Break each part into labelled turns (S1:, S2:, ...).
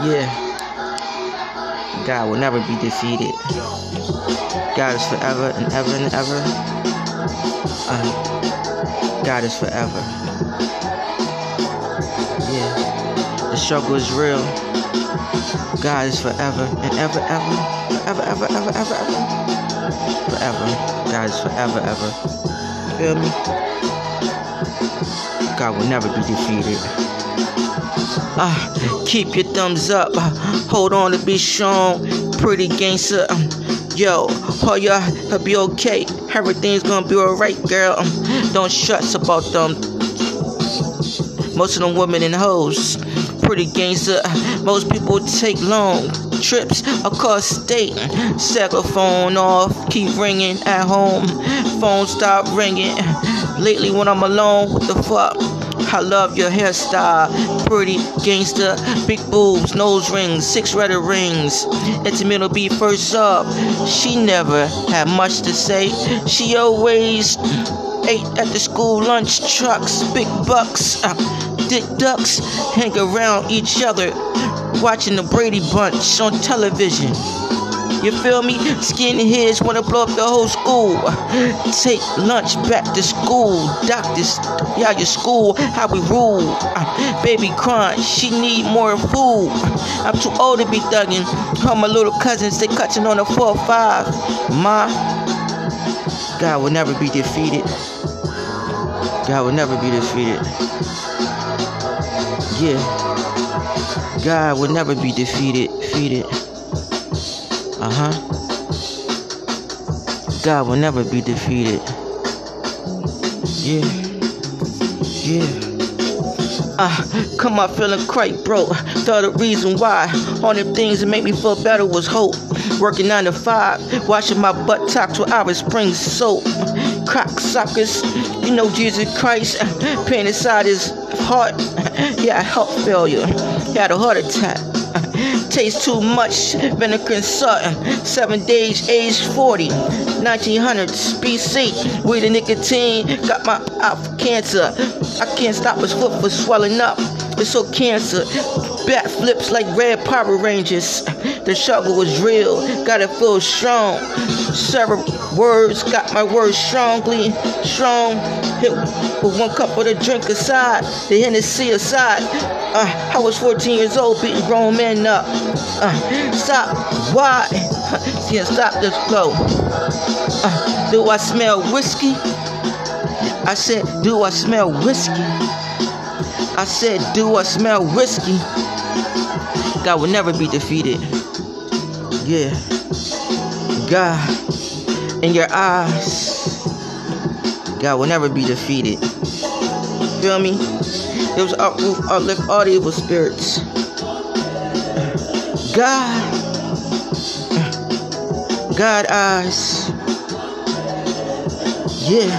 S1: Yeah. God will never be defeated. God is forever and ever and ever. Uh, God is forever. Yeah. The struggle is real. God is forever and ever, ever, ever, ever, ever, ever, ever, forever. God is forever, ever. Feel me? God will never be defeated. Ah, keep your thumbs up. Hold on to be strong. Pretty gangster. Um, yo, oh yeah, it'll be okay. Everything's gonna be alright, girl. Um, don't stress about them. Most of them women and hoes. Pretty gangster. Most people take long trips across state. A phone off, keep ringing at home. Phone stop ringing. Lately when I'm alone, what the fuck? I love your hairstyle, pretty gangster, big boobs, nose rings, six red rings. Will be first up. She never had much to say. She always ate at the school lunch trucks, big bucks, uh, dick ducks, hang around each other, watching the Brady Bunch on television. You feel me? Skinheads wanna blow up the whole school. Take lunch back to school. Doctors, yeah, your school, how we rule. Uh, baby crying, she need more food. I'm too old to be thugging. All my little cousins, they cutting on a 4-5. Ma, God will never be defeated. God will never be defeated. Yeah. God will never be defeated. Defeated. Uh huh. God will never be defeated. Yeah. Yeah. Ah, uh, come on, feeling quite broke. Thought the reason why them things that made me feel better was hope. Working nine to five, washing my butt talks with Irish Spring soap. Cocksuckers, you know Jesus Christ, pain inside his heart. Yeah, heart failure. He had a heart attack. Taste too much vinegar and salt. Seven days, age 40. 1900s BC. Weed and nicotine got my out for cancer. I can't stop his foot from swelling up. It's so cancer. Bat flips like red Power Rangers. The struggle was real. Gotta feel strong. Several words got my words strongly strong. Hit with one cup of the drink aside. The Hennessy aside. Uh, I was 14 years old, beating grown men up. Uh, stop. Why? Can't stop this flow. Uh, do I smell whiskey? I said, do I smell whiskey? I said, do I smell whiskey? God will never be defeated. Yeah. God, in your eyes, God will never be defeated. Feel me? It was uproot, uplift all the evil spirits. God, God eyes. Yeah.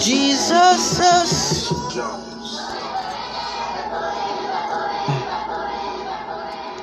S1: Jesus.